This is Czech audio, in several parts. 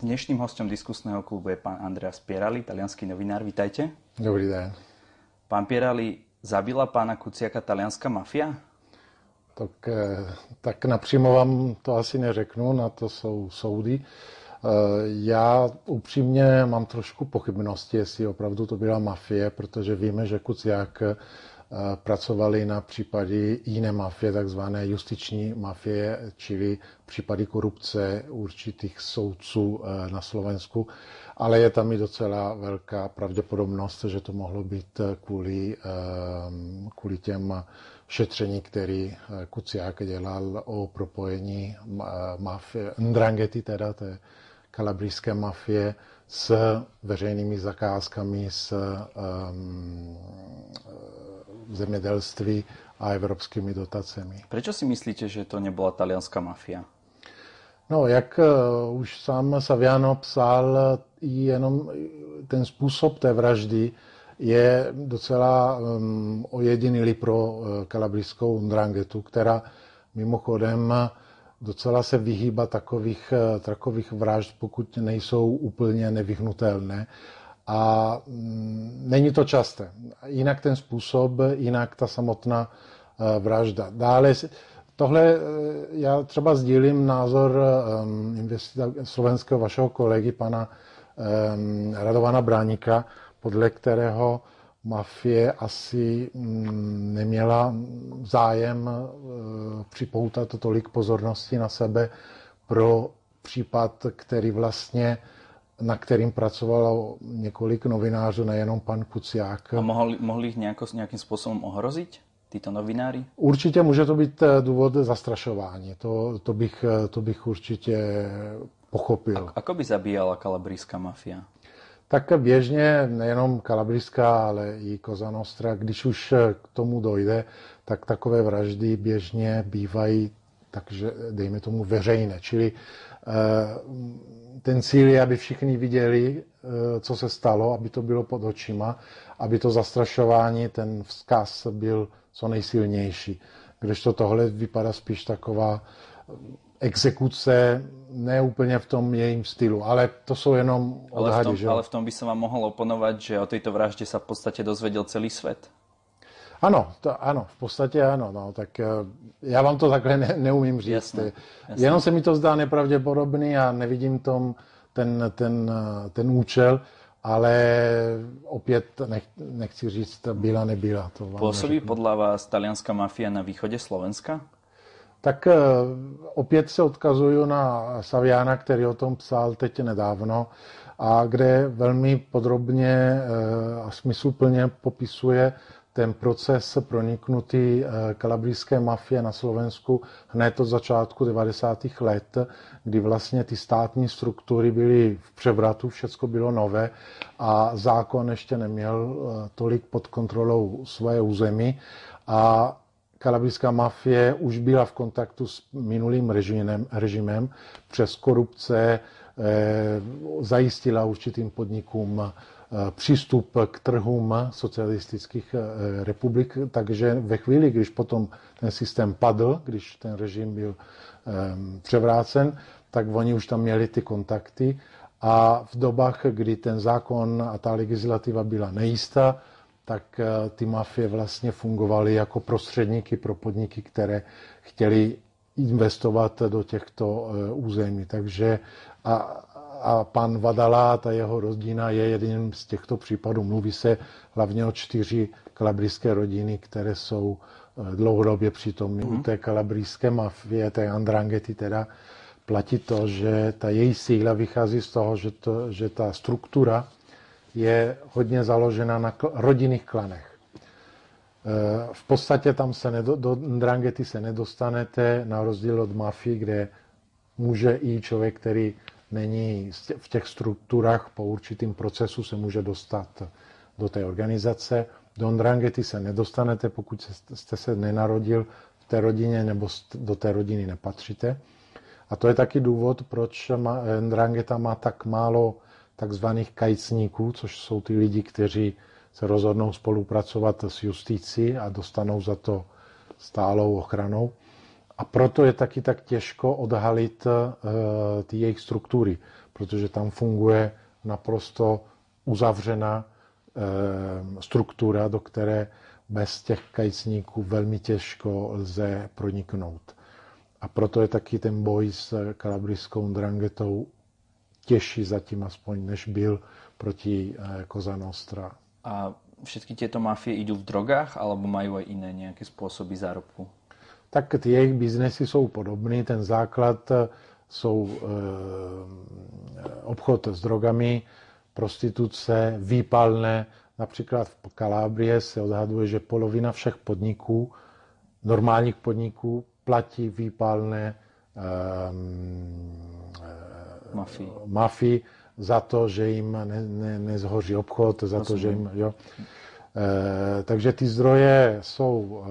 Dnešným hostem diskusného klubu je pán Andreas Pierali, talianský novinár. Vítajte. Dobrý den. Pán Pierali, zabila pána Kuciaka talianská mafia? Tak, eh, tak napřímo vám to asi neřeknu, na to jsou soudy. Eh, já upřímně mám trošku pochybnosti, jestli opravdu to byla mafie, protože víme, že Kuciak pracovali na případy jiné mafie, takzvané justiční mafie, čili případy korupce určitých soudců eh, na Slovensku, ale je tam i docela velká pravděpodobnost, že to mohlo být kvůli, eh, kvůli těm šetření, který Kuciák dělal o propojení mafie, Ndrangety, teda té kalabrijské mafie, s veřejnými zakázkami, s um, zemědělství a evropskými dotacemi. Proč si myslíte, že to nebyla talianská mafia? No, jak uh, už sám Saviano psal, jenom ten způsob té vraždy je docela um, ojedinilý pro uh, kalabrijskou Ndrangetu, která mimochodem docela se vyhýba takových, uh, takových vražd, pokud nejsou úplně nevyhnutelné a mm, není to časté. Jinak ten způsob, jinak ta samotná eh, vražda. Dále tohle eh, já třeba sdílím názor eh, slovenského vašeho kolegy, pana Radovana Bráníka, podle kterého mafie asi mm, neměla zájem připoutat tolik pozornosti na sebe pro případ, který vlastně na kterým pracovalo několik novinářů, nejenom pan Kuciák. A mohli, mohli ich nejako, nějakým způsobem ohrozit? Títo novináři? Určitě může to být eh, důvod zastrašování. To, to, bych, eh, to bych určitě pochopil. A, ako by zabíjala kalabrijská mafia? Tak běžně nejenom kalabrijská, ale i Koza Nostra, když už eh, k tomu dojde, tak takové vraždy běžně bývají takže dejme tomu veřejné. Čili ten cíl je, aby všichni viděli, eh, co se stalo, aby to bylo pod očima, aby to zastrašování, ten vzkaz byl co nejsilnější. Když to tohle vypadá spíš taková eh, exekuce, ne úplně v tom jejím stylu, ale to jsou jenom odhady. Ale v tom, že? ale v tom by se vám mohl oponovat, že o této vraždě se v podstatě dozvěděl celý svět. Ano, to, ano, v podstatě ano. No, tak eh, já vám to takhle ne, neumím říct. Jasně, jasně. Jenom se mi to zdá nepravděpodobný a nevidím tom ten, ten, eh, ten účel, ale opět nech, nechci říct, byla, nebyla. To Působí podle vás talianská mafia na východě Slovenska? Tak eh, opět se odkazuju na Saviana, který o tom psal teď nedávno a kde velmi podrobně a smysluplně popisuje ten proces proniknutý eh, kalabrijské mafie na Slovensku hned od začátku 90. let, kdy vlastně ty státní struktury byly v převratu, všechno bylo nové a zákon ještě neměl eh, tolik pod kontrolou své území a kalabrijská mafie už byla v kontaktu s minulým režimem, režimem přes korupce, eh, zajistila určitým podnikům Eh, přístup k trhům socialistických eh, republik, takže ve chvíli, když potom ten systém padl, když ten režim byl ehm, převrácen, tak oni už tam měli ty kontakty. A v dobách, kdy ten zákon a ta legislativa byla nejistá, tak eh, ty mafie vlastně fungovaly jako prostředníky pro podniky, které chtěli investovat do těchto území. Takže a, a pan Vadala, ta jeho rodina je jedním z těchto případů. Mluví se hlavně o čtyři kalabrijské rodiny, které jsou eh, dlouhodobě přítomny mm. u té kalabrijské mafie, té Andrangety teda, platí to, že ta její síla vychází z toho, že, to, že ta struktura je hodně založena na rodinných klanech. Eh, v podstatě tam se nedo, do Ndrangety se nedostanete, na rozdíl od mafii, kde může i člověk, který není v těch strukturách po určitým procesu se může dostat do té organizace. Do Ndrangety se nedostanete, pokud jste se nenarodil v té rodině nebo do té rodiny nepatříte. A to je taky důvod, proč Ndrangeta má tak málo takzvaných kajcníků, což jsou ty lidi, kteří se rozhodnou spolupracovat s justicí a dostanou za to stálou ochranou. A proto je taky tak těžko odhalit ty jejich struktury, protože tam funguje naprosto uzavřená struktura, do které bez těch kajcníků velmi těžko lze proniknout. A proto je taky ten boj s kalabrijskou drangetou těžší zatím aspoň, než byl proti Koza Nostra. A všetky tieto mafie idú v drogách, alebo majú aj iné nejaké spôsoby zárobku? Tak ty jejich biznesy jsou podobný. Ten základ jsou e, obchod s drogami, prostituce, výpalné. Například v Kalábrie se odhaduje, že polovina všech podniků, normálních podniků, platí výpalné e, mafii. mafii za to, že jim ne, ne, nezhoří obchod, za Rozumím. to, že jim... Jo. E, takže ty zdroje jsou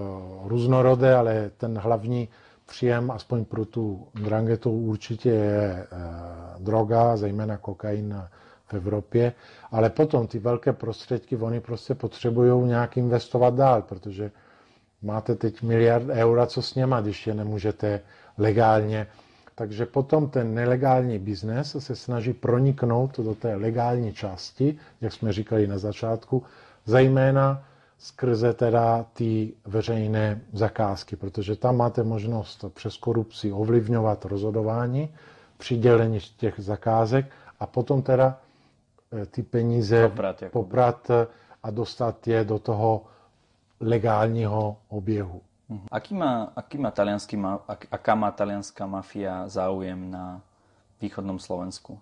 e, různorodé, ale ten hlavní příjem, aspoň pro tu drangetu, určitě je e, droga, zejména kokain v Evropě, ale potom ty velké prostředky, oni prostě potřebují nějak investovat dál, protože máte teď miliard eura, co s něma, když je nemůžete legálně takže potom ten nelegální biznes se snaží proniknout do té legální části, jak jsme říkali na začátku, zejména skrze teda ty veřejné zakázky, protože tam máte možnost přes korupci ovlivňovat rozhodování, přidělení těch zakázek a potom teda eh, ty peníze poprat, poprat a dostat je do toho legálního oběhu. Mhm. Aký má, aký má talianský, ak, aká má talianská mafia záujem na východnom Slovensku?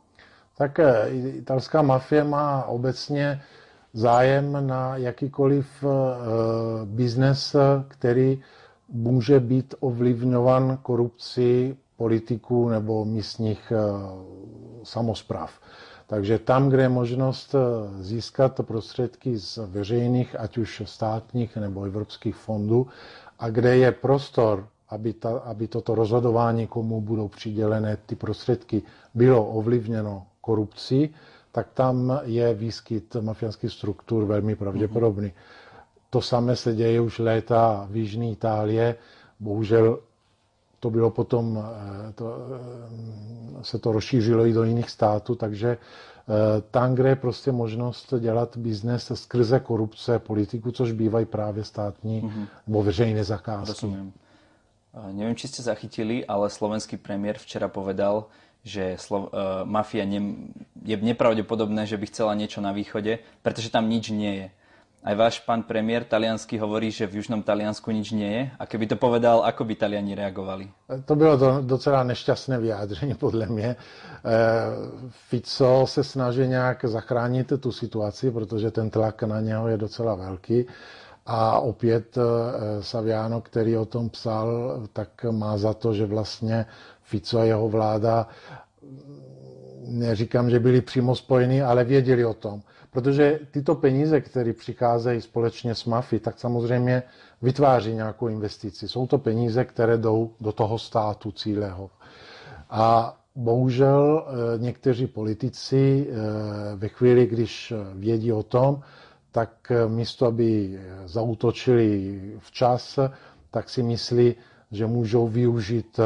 Tak eh, italská mafie má obecně zájem na jakýkoliv uh, biznes, který může být ovlivňovan korupcí politiků nebo místních uh, samozpráv. Takže tam, kde je možnost získat prostředky z veřejných, ať už státních nebo evropských fondů, a kde je prostor, aby, ta, aby toto rozhodování, komu budou přidělené ty prostředky, bylo ovlivněno korupcí, tak tam je výskyt mafiánských struktur velmi pravděpodobný. To samé se děje už léta v Jižní Itálie. Bohužel to bylo potom, eh, to, eh, se to rozšířilo i do jiných států, takže Eh, tam, kde je prostě možnost dělat biznes skrze korupce politiku, což bývají právě státní mm-hmm. nebo veřejné zakázky. Rozumím. Neviem, či ste zachytili, ale slovenský premiér včera povedal, že Slo- uh, mafia ne- je nepravdepodobné, že by chcela niečo na východe, pretože tam nič nie je. Aj váš pán premiér taliansky hovorí, že v južnom Taliansku nič nie je. A keby to povedal, ako by Taliani reagovali? To bylo to docela nešťastné vyjádření, podle mě. Eh, Fico se snaží nějak zachránit tu situaci, protože ten tlak na něho je docela velký. A opět eh, Saviano, který o tom psal, tak má za to, že vlastně Fico a jeho vláda, neříkám, že byli přímo spojeni, ale věděli o tom. Protože tyto peníze, které přicházejí společně s mafí, tak samozřejmě vytváří nějakou investici. Jsou to peníze, které jdou do toho státu cíleho. A bohužel eh, někteří politici eh, ve chvíli, když vědí o tom, tak eh, místo, aby zautočili včas, tak si myslí, že můžou využít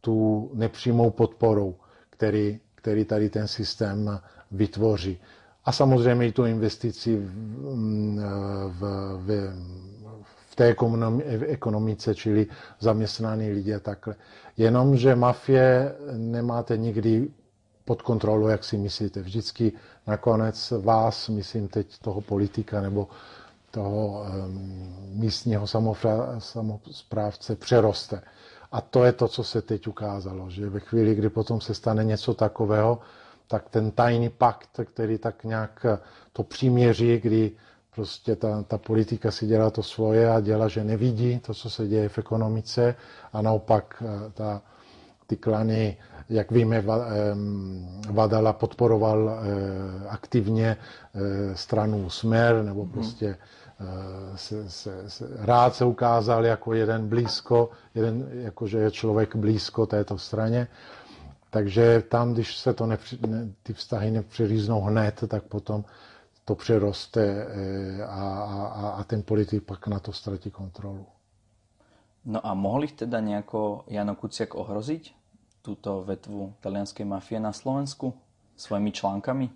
tu nepřímou podporou, který, který tady ten systém vytvoří. A samozřejmě i tu investici v, v, v, té ekonomice, čili zaměstnaní lidi a takhle. Jenomže mafie nemáte nikdy pod kontrolou, jak si myslíte. Vždycky nakonec vás, myslím teď toho politika nebo toho místního samozprávce přeroste. A to je to, co se teď ukázalo, že ve chvíli, kdy potom se stane něco takového, tak ten tajný pakt, který tak nějak to příměří, kdy prostě ta, ta politika si dělá to svoje a dělá, že nevidí to, co se děje v ekonomice a naopak eh, ta, ty klany, jak víme, Vadala podporoval eh, aktivně eh, stranu Smer, nebo mhm. prostě se, se, se, rád se ukázal jako jeden blízko, jeden, jakože je člověk blízko této straně. Takže tam, když se to nepři, ne, ty vztahy nepřiříznou hned, tak potom to přeroste eh, a, a, a ten politik pak na to ztratí kontrolu. No a mohli teda nejako Jano Kuciak ohroziť túto vetvu talianskej mafie na Slovensku svojimi článkami?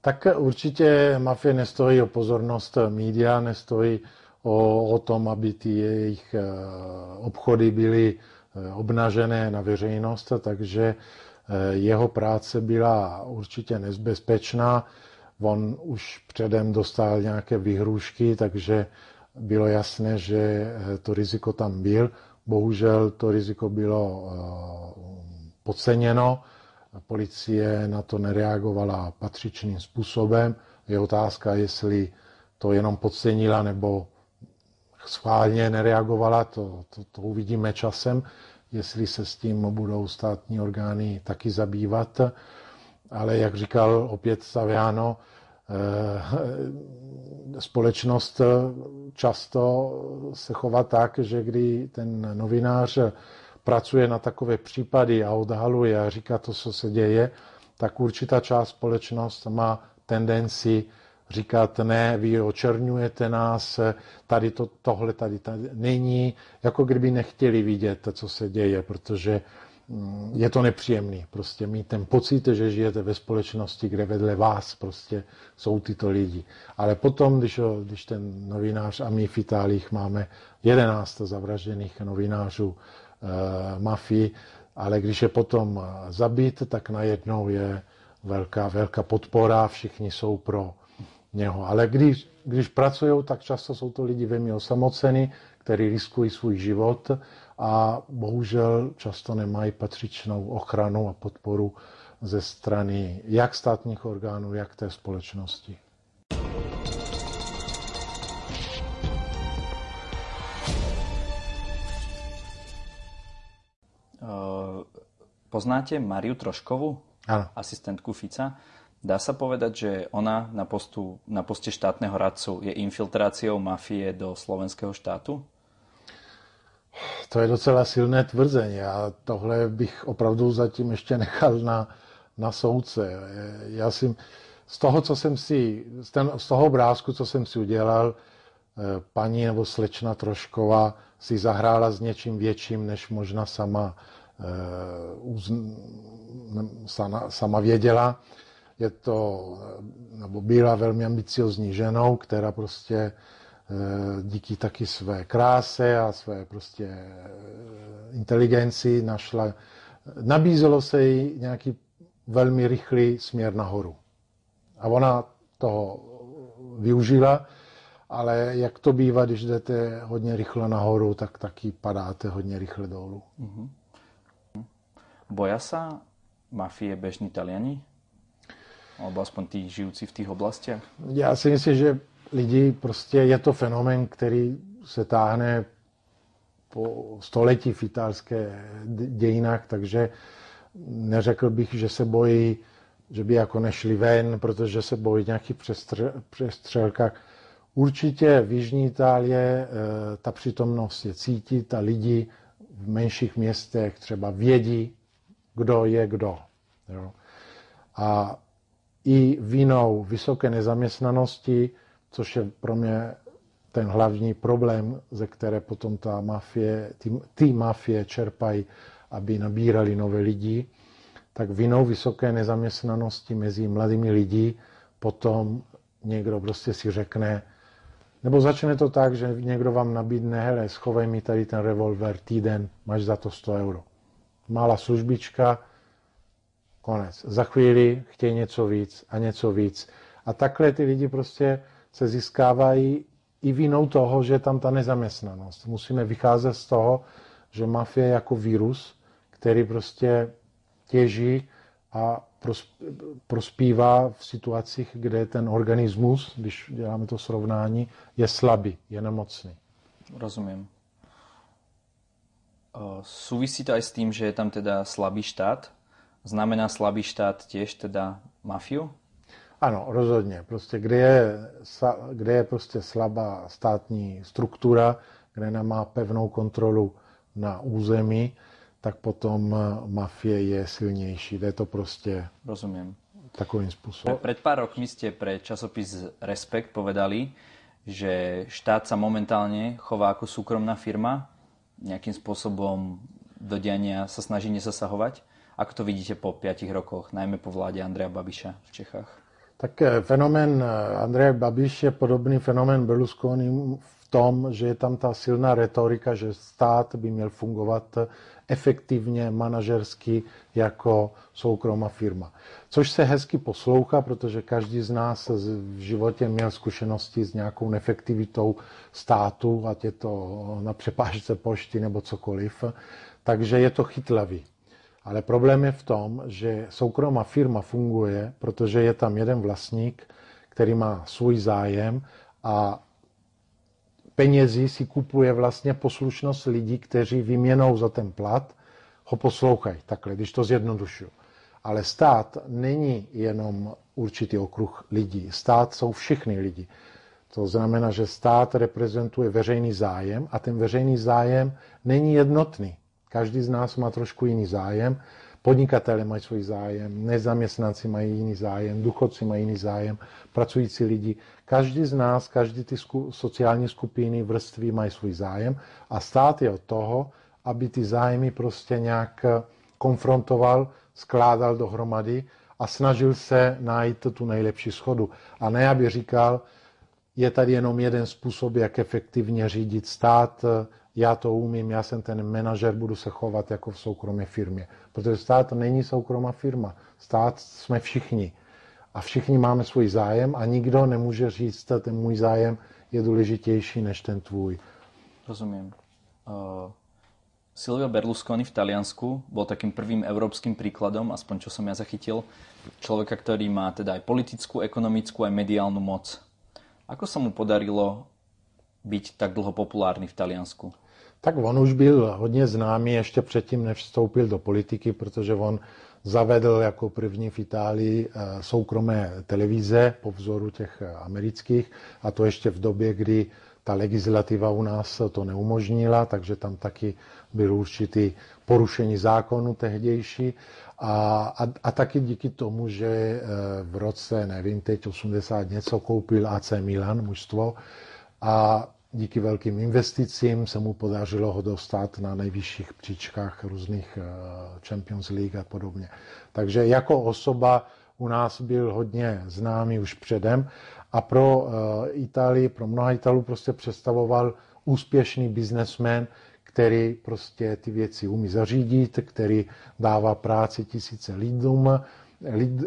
Tak určitě mafie nestojí o pozornost média, nestojí o, o tom, aby ty jejich eh, obchody byly obnažené na veřejnost, takže eh, jeho práce byla určitě nezbezpečná. On už předem dostal nějaké vyhrůžky, takže bylo jasné, že to riziko tam byl. Bohužel to riziko bylo podceněno. Policie na to nereagovala patřičným způsobem. Je otázka, jestli to jenom podcenila nebo schválně nereagovala, to, to, to uvidíme časem, jestli se s tím budou státní orgány taky zabývat. Ale jak říkal opět Saviano, eh, společnost často se chová tak, že kdy ten novinář pracuje na takové případy a odhaluje a říká to, co se děje, tak určitá část společnost má tendenci říkat, ne, vy očerňujete nás, tady to, tohle tady, tady není, jako kdyby nechtěli vidět, co se děje, protože mm, je to nepříjemný. Prostě mít ten pocit, že žijete ve společnosti, kde vedle vás prostě jsou tyto lidi. Ale potom, když, když ten novinář, a my v Itálii máme 11 zavražděných novinářů e, mafii, ale když je potom zabít, tak najednou je velká, velká podpora, všichni jsou pro něho. Ale když, když pracují, tak často jsou to lidi velmi osamoceni, kteří riskují svůj život a bohužel často nemají patřičnou ochranu a podporu ze strany jak státních orgánů, jak té společnosti. Poznáte Mariu Troškovu? Ano. Asistentku Fica? Dá sa povedať, že ona na, postu, na poste štátneho radcu je infiltráciou mafie do slovenského štátu? To je docela silné tvrzení a tohle bych opravdu zatím ještě nechal na, na soudce. Já si, z toho, co jsem si, z, ten, z toho obrázku, co jsem si udělal, eh, paní nebo slečna Trošková si zahrála s něčím větším, než možná sama, eh, sama, sama věděla je to, nebo byla velmi ambiciozní ženou, která prostě eh, díky taky své kráse a své prostě eh, inteligenci našla, nabízelo se jí nějaký velmi rychlý směr nahoru. A ona toho využila, ale jak to bývá, když jdete hodně rychle nahoru, tak taky padáte hodně rychle dolů. Mm-hmm. Boja sa mafie bežní Taliani? Alebo aspoň tí žijúci v těch oblastiach? Já si myslím, že lidi prostě je to fenomén, který se táhne po století v italské dějinách, takže neřekl bych, že se bojí, že by jako nešli ven, protože se bojí nějakých přestřelkách. Určitě v Jižní Itálie eh, ta přítomnost je cítit a lidi v menších městech třeba vědí, kdo je kdo. Jo. A i vinou vysoké nezaměstnanosti, což je pro mě ten hlavní problém, ze které potom ta mafie, ty, ty mafie čerpají, aby nabírali nové lidi, tak vinou vysoké nezaměstnanosti mezi mladými lidi potom někdo prostě si řekne, nebo začne to tak, že někdo vám nabídne, hele, schovej mi tady ten revolver týden, máš za to 100 euro. Malá službička, Konec. Za chvíli chtějí něco víc a něco víc. A takhle ty lidi prostě se získávají i vinou toho, že je tam ta nezaměstnanost. Musíme vycházet z toho, že mafie je jako virus, který prostě těží a prospívá v situacích, kde ten organismus, když děláme to srovnání, je slabý, je nemocný. Rozumím. Súvisí to aj s tým, že je tam teda slabý štát? Znamená slabý štát těž teda mafiu? Ano, rozhodně. Prostě kde je, kde je prostě slabá státní struktura, kde nemá pevnou kontrolu na území, tak potom mafie je silnější. Je to prostě Rozumím. takovým způsobem. Pred pár rokmi ste pre časopis Respekt povedali, že štát sa momentálne chová ako súkromná firma nejakým spôsobom do diania sa snaží nezasahovať. Ako to vidíte po piatich rokoch, najmä po vládě Andreja Babiša v Čechách? Tak eh, fenomén eh, Andreje Babiš je podobný fenomén Berlusconi v tom, že je tam ta silná retorika, že stát by měl fungovat efektivně, manažersky jako soukromá firma. Což se hezky poslouchá, protože každý z nás v životě měl zkušenosti s nějakou neefektivitou státu, ať je to na přepážce pošty nebo cokoliv. Takže je to chytlavý. Ale problém je v tom, že soukromá firma funguje, protože je tam jeden vlastník, který má svůj zájem a penězí si kupuje vlastně poslušnost lidí, kteří vyměnou za ten plat ho poslouchají. Takhle, když to zjednodušuju. Ale stát není jenom určitý okruh lidí. Stát jsou všichni lidi. To znamená, že stát reprezentuje veřejný zájem a ten veřejný zájem není jednotný. Každý z nás má trošku jiný zájem. Podnikatele mají svůj zájem, nezaměstnanci mají jiný zájem, důchodci mají jiný zájem, pracující lidi. Každý z nás, každý ty sociální skupiny, vrstvy mají svůj zájem a stát je od toho, aby ty zájmy prostě nějak konfrontoval, skládal dohromady a snažil se najít tu nejlepší schodu. A ne, aby říkal, je tady jenom jeden způsob, jak efektivně řídit stát, já to umím, já jsem ten manažer, budu se chovat jako v soukromé firmě. Protože stát není soukromá firma. Stát jsme všichni. A všichni máme svůj zájem a nikdo nemůže říct, že ten můj zájem je důležitější než ten tvůj. Rozumím. Uh, Silvio Berlusconi v Taliansku bol takým prvým európskym príkladom, aspoň čo som ja zachytil, človeka, ktorý má teda aj politickú, ekonomickú, aj mediálnu moc. Ako sa mu podarilo byť tak dlho populárny v Taliansku? Tak on už byl hodně známý ještě předtím, než vstoupil do politiky, protože on zavedl jako první v Itálii eh, soukromé televize po vzoru těch eh, amerických a to ještě v době, kdy ta legislativa u nás to neumožnila, takže tam taky byl určitý porušení zákonu tehdější. A, a, a taky díky tomu, že eh, v roce, nevím, teď 80 něco koupil AC Milan, mužstvo, a díky velkým investicím se mu podařilo ho dostat na nejvyšších příčkách různých eh, Champions League a podobně. Takže jako osoba u nás byl hodně známý už předem a pro eh, Itálii, pro mnoha Italů prostě představoval úspěšný biznesmen, který prostě ty věci umí zařídit, který dává práci tisíce lidům,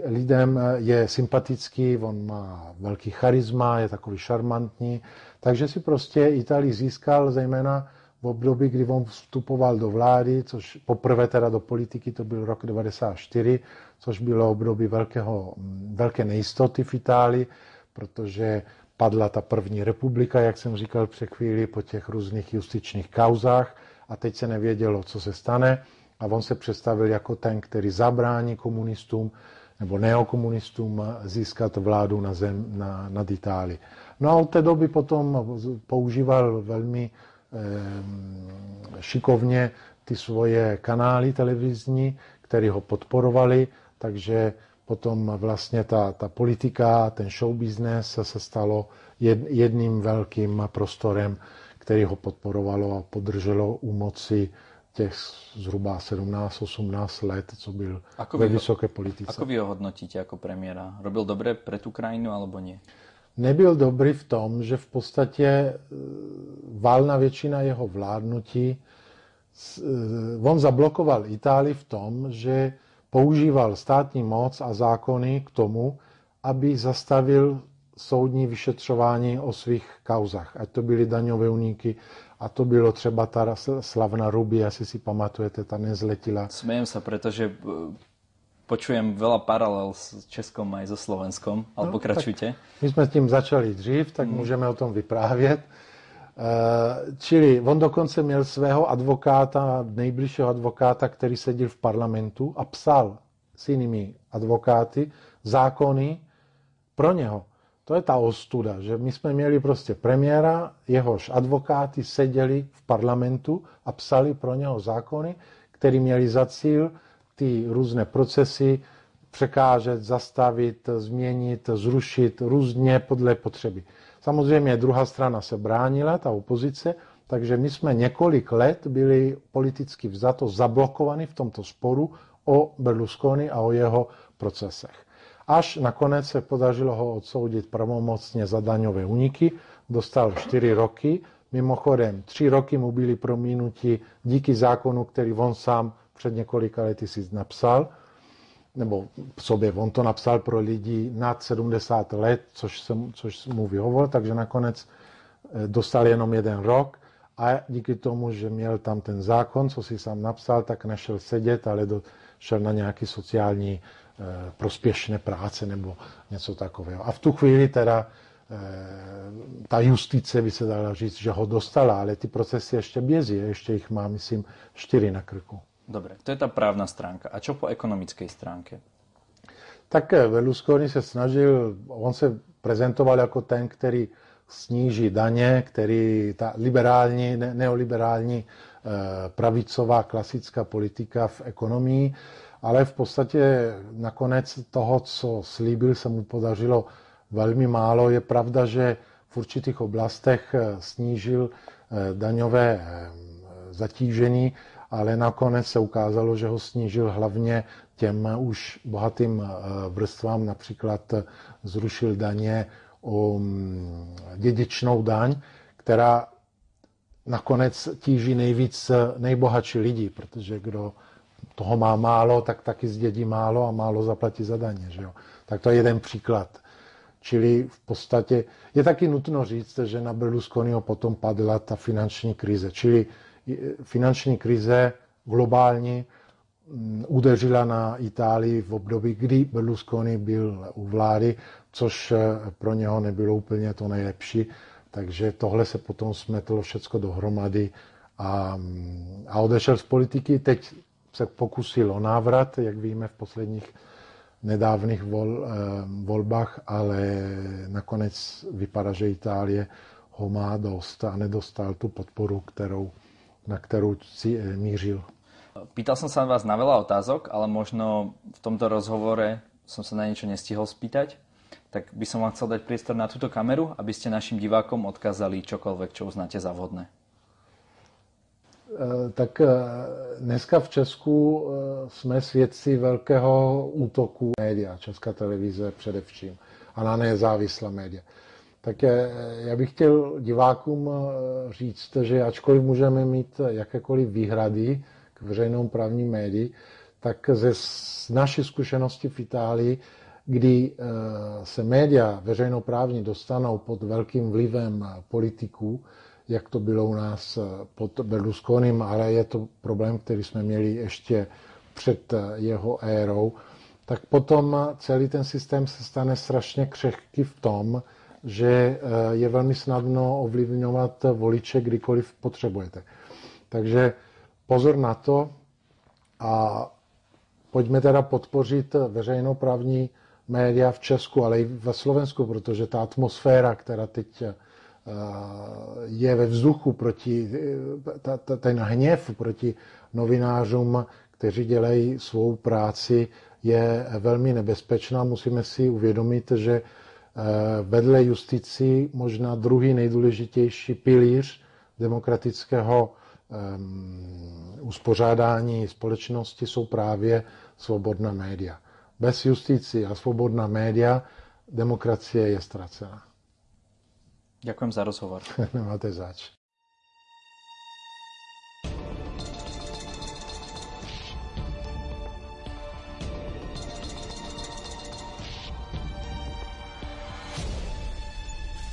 lidem je sympatický, on má velký charisma, je takový šarmantní, takže si prostě Itálii získal zejména v období, kdy on vstupoval do vlády, což poprvé teda do politiky, to byl rok 94, což bylo období velkého, velké nejistoty v Itálii, protože padla ta první republika, jak jsem říkal před chvíli, po těch různých justičních kauzách a teď se nevědělo, co se stane a on se představil jako ten, který zabrání komunistům nebo neokomunistům získat vládu na zem, na, nad Itálii. No a od té doby potom používal velmi eh, šikovně ty svoje kanály televizní, které ho podporovali, takže potom vlastně ta, ta politika, ten show business se stalo jedným velkým prostorem, který ho podporovalo a podrželo u moci těch zhruba 17-18 let, co byl ako ve vysoké politice. Ako vy ho hodnotíte jako premiéra? Robil dobře pre tu krajinu, alebo nie? Nebyl dobrý v tom, že v podstatě e, válna většina jeho vládnutí, e, on zablokoval Itálii v tom, že používal státní moc a zákony k tomu, aby zastavil soudní vyšetřování o svých kauzách. Ať to byly daňové uniky, a to bylo třeba ta slavná Ruby, asi si pamatujete, ta nezletila. Smějem se, protože e, počujem veľa paralel s Českom aj so Slovenskom, ale no, pokračujte. My jsme s tím začali dřív, tak mm. můžeme o tom vyprávět. E, čili on dokonce měl svého advokáta, nejbližšího advokáta, který seděl v parlamentu a psal s jinými advokáty zákony pro něho. To je ta ostuda, že my jsme měli prostě premiéra, jehož advokáty seděli v parlamentu a psali pro něho zákony, které měli za cíl ty různé procesy překážet, zastavit, změnit, zrušit různě podle potřeby. Samozřejmě druhá strana se bránila, ta opozice, Takže my jsme několik let byli politicky vzato zablokovaní v tomto sporu o Berlusconi a o jeho procesech. Až nakonec se podařilo ho odsoudit pravomocně za daňové uniky, dostal 4 roky, mimochodem 3 roky mu byly promínuti díky zákonu, který on sám před několika lety si napsal, nebo v sobě, on to napsal pro lidi nad 70 let, což, se, což mu vyhovoval, takže nakonec eh, dostal jenom jeden rok. A díky tomu, že měl tam ten zákon, co si sám napsal, tak nešel sedět, ale do, šel na nějaký sociální prospěšné práce nebo něco takového. A v tu chvíli teda e, ta justice by se dala říct, že ho dostala, ale ty procesy ještě běží, ještě jich má, myslím, čtyři na krku. Dobre, to je ta právna stránka. A čo po ekonomické stránke? Tak Berlusconi se snažil, on se prezentoval jako ten, který sníží daně, který ta liberální, neoliberální eh, pravicová klasická politika v ekonomii, ale v podstatě nakonec toho, co slíbil, se mu podařilo velmi málo. Je pravda, že v určitých oblastech eh, snížil eh, daňové zatížení, ale nakonec se ukázalo, že ho snížil hlavně těm už bohatým vrstvám, například zrušil daně o mm, dědičnou daň, která nakonec tíží nejvíc nejbohatší lidi, protože kdo toho má málo, tak taky zdědí málo a málo zaplatí za daně. Že jo? Tak to je jeden příklad. Čili v podstatě je taky nutno říct, že na Berlusconiho potom padla ta finanční krize. Čili finanční krize globální mm, udeřila na Itálii v období, kdy Berlusconi byl u vlády což eh, pro něho nebylo úplně to nejlepší. Takže tohle se potom smetlo všecko dohromady a, mm, a odešel z politiky. Teď se pokusil o návrat, jak víme v posledních nedávných vol, eh, volbách, ale nakonec vypadá, že Itálie ho má dost a nedostal tu podporu, kterou, na kterou si eh, mířil. Pýtal som sa vás na veľa otázok, ale možno v tomto rozhovore som sa na niečo nestihol spýtať tak by som vám chcel dať priestor na túto kameru, aby ste našim divákom odkázali čokoľvek, čo uznáte za vhodné. Eh, tak eh, dneska v Česku eh, jsme svědci velkého útoku média, Česká televize především, a na nezávislá média. Tak já bych chtěl divákům říct, že ačkoliv můžeme mít jakékoliv výhrady k veřejnou právní médii, tak ze naší zkušenosti v Itálii kdy se média veřejnoprávní dostanou pod velkým vlivem politiků, jak to bylo u nás eh, pod Berlusconim, ale je to problém, který jsme měli ještě před eh, jeho érou, tak potom celý ten systém se stane strašně křehký v tom, že je velmi snadno ovlivňovat voliče, kdykoliv potřebujete. Takže pozor na to a pojďme teda podpořit veřejnoprávní média v Česku, ale i ve Slovensku, protože ta atmosféra, která teď eh, je ve vzduchu proti, eh, ten hněv proti novinářům, kteří dělají svou práci, je velmi nebezpečná. Musíme si uvědomit, že eh, vedle justici možná druhý nejdůležitější pilíř demokratického uspořádání společnosti jsou právě svobodná média. Bez justici a svobodná média demokracie je ztracená. Ďakujem za rozhovor. Nemáte zač.